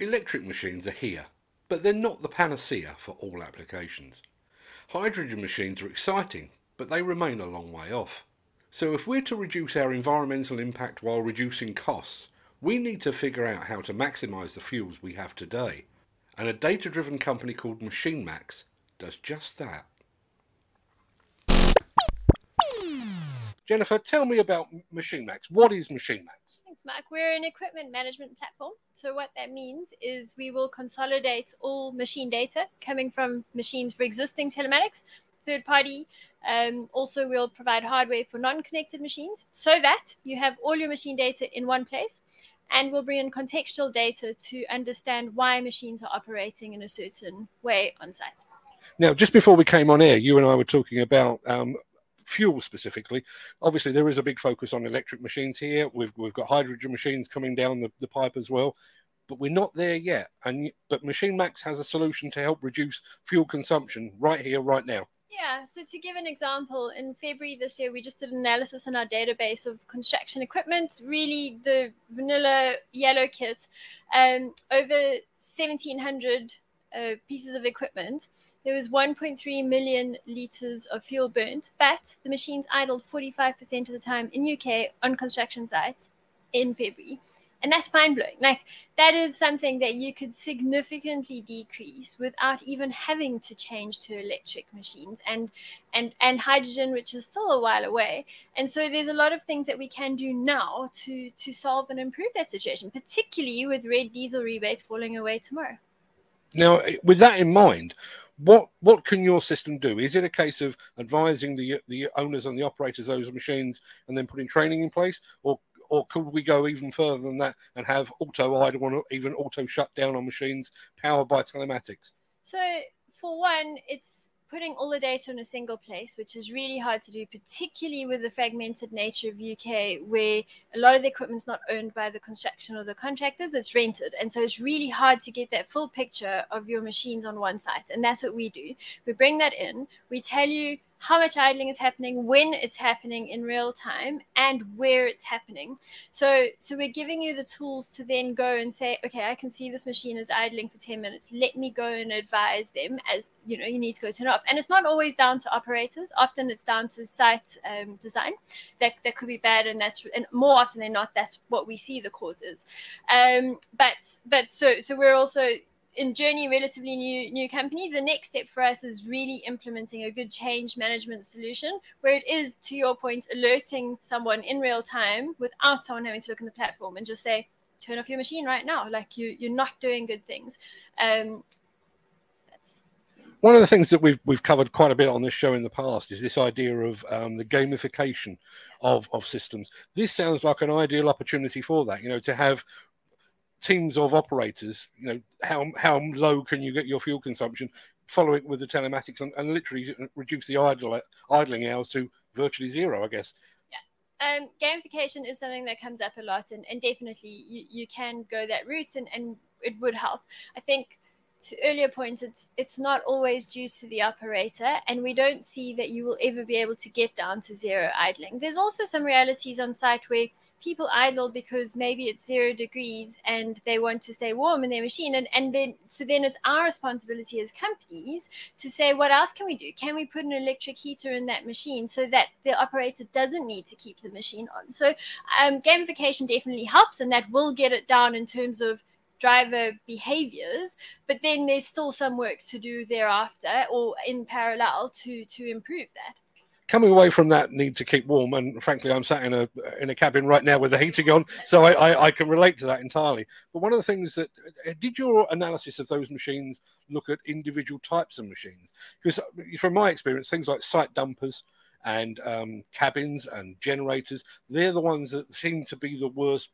Electric machines are here, but they're not the panacea for all applications. Hydrogen machines are exciting, but they remain a long way off. So if we're to reduce our environmental impact while reducing costs, we need to figure out how to maximise the fuels we have today. And a data-driven company called MachineMax does just that. Jennifer, tell me about MachineMax. What is MachineMax? Thanks, Mark. We're an equipment management platform. So, what that means is we will consolidate all machine data coming from machines for existing telematics, third party. Um, also, we'll provide hardware for non connected machines so that you have all your machine data in one place. And we'll bring in contextual data to understand why machines are operating in a certain way on site. Now, just before we came on air, you and I were talking about um, fuel specifically. Obviously, there is a big focus on electric machines here. We've we've got hydrogen machines coming down the, the pipe as well, but we're not there yet. And but Machine Max has a solution to help reduce fuel consumption right here, right now. Yeah, so to give an example, in February this year, we just did an analysis in our database of construction equipment, really the vanilla yellow kit, um, over 1,700 uh, pieces of equipment there was 1.3 million liters of fuel burnt, but the machines idled 45% of the time in UK on construction sites in February. And that's mind blowing. Like, that is something that you could significantly decrease without even having to change to electric machines and, and, and hydrogen, which is still a while away. And so there's a lot of things that we can do now to, to solve and improve that situation, particularly with red diesel rebates falling away tomorrow. Now, with that in mind, what what can your system do? Is it a case of advising the the owners and the operators of those machines and then putting training in place, or or could we go even further than that and have auto idle or even auto shutdown on machines powered by telematics? So for one, it's putting all the data in a single place, which is really hard to do, particularly with the fragmented nature of UK, where a lot of the equipment's not owned by the construction or the contractors, it's rented. And so it's really hard to get that full picture of your machines on one site. And that's what we do. We bring that in, we tell you how much idling is happening, when it's happening in real time, and where it's happening. So, so we're giving you the tools to then go and say, okay, I can see this machine is idling for 10 minutes. Let me go and advise them as you know, you need to go turn off. And it's not always down to operators. Often it's down to site um, design that, that could be bad. And that's, and more often than not, that's what we see the causes. Um, but, but so, so we're also in Journey, relatively new new company, the next step for us is really implementing a good change management solution where it is, to your point, alerting someone in real time without someone having to look in the platform and just say, turn off your machine right now. Like you you're not doing good things. Um, one of the things that we've we've covered quite a bit on this show in the past is this idea of um, the gamification of of systems. This sounds like an ideal opportunity for that. You know, to have teams of operators, you know, how how low can you get your fuel consumption? Follow it with the telematics and, and literally reduce the idle, idling hours to virtually zero, I guess. Yeah. Um, gamification is something that comes up a lot, and, and definitely you, you can go that route, and, and it would help. I think to earlier points, it's it's not always due to the operator, and we don't see that you will ever be able to get down to zero idling. There's also some realities on site where people idle because maybe it's zero degrees and they want to stay warm in their machine and, and then so then it's our responsibility as companies to say what else can we do can we put an electric heater in that machine so that the operator doesn't need to keep the machine on so um, gamification definitely helps and that will get it down in terms of driver behaviors but then there's still some work to do thereafter or in parallel to to improve that coming away from that need to keep warm, and frankly, I'm sat in a in a cabin right now with the heating on, so I, I, I, can relate to that entirely. But one of the things that uh, did your analysis of those machines look at individual types of machines? Because uh, from my experience, things like site dumpers and um, cabins and generators, they're the ones that seem to be the worst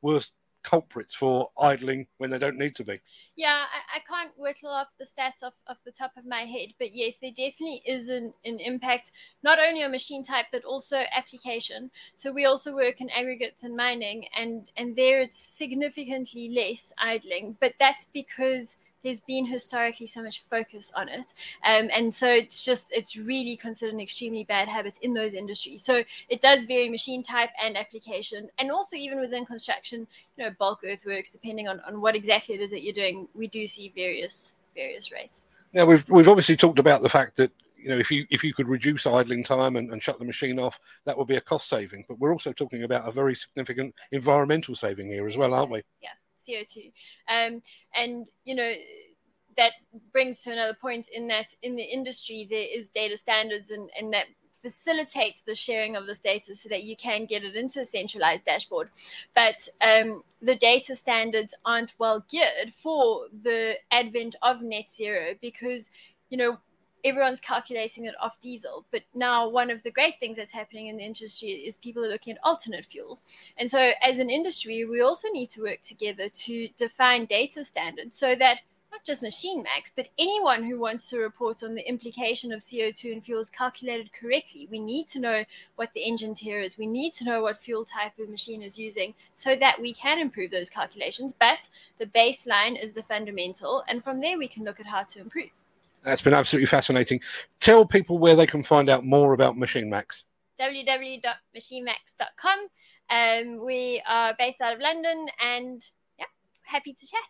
worst culprits for idling when they don't need to be. Yeah, I, I, can't whittle off the stats off, off the top of my head, but yes, there definitely is an, an impact not only on machine type but also application. So we also work in aggregates and mining, and and there it's significantly less idling, but that's because there's been historically so much focus on it. Um, and so it's just, it's really considered an extremely bad habit in those industries. So it does vary machine type and application. And also, even within construction, you know, bulk earthworks, depending on, on what exactly it is that you're doing, we do see various various rates. Now we've we've obviously talked about the fact that you know if you if you could reduce idling time and, and shut the machine off, that would be a cost saving. But we're also talking about a very significant environmental saving here as well, aren't we? Yeah, CO two, um, and you know that brings to another point in that in the industry there is data standards and, and that facilitates the sharing of this data so that you can get it into a centralized dashboard. But um, the data standards aren't well geared for the advent of net zero because, you know, everyone's calculating it off diesel. But now, one of the great things that's happening in the industry is people are looking at alternate fuels. And so, as an industry, we also need to work together to define data standards so that not just Machine Max, but anyone who wants to report on the implication of CO2 and fuels calculated correctly. We need to know what the engine tier is. We need to know what fuel type the machine is using so that we can improve those calculations. But the baseline is the fundamental, and from there we can look at how to improve. That's been absolutely fascinating. Tell people where they can find out more about Machine Max. www.machinemax.com. Um, we are based out of London and yeah, happy to chat.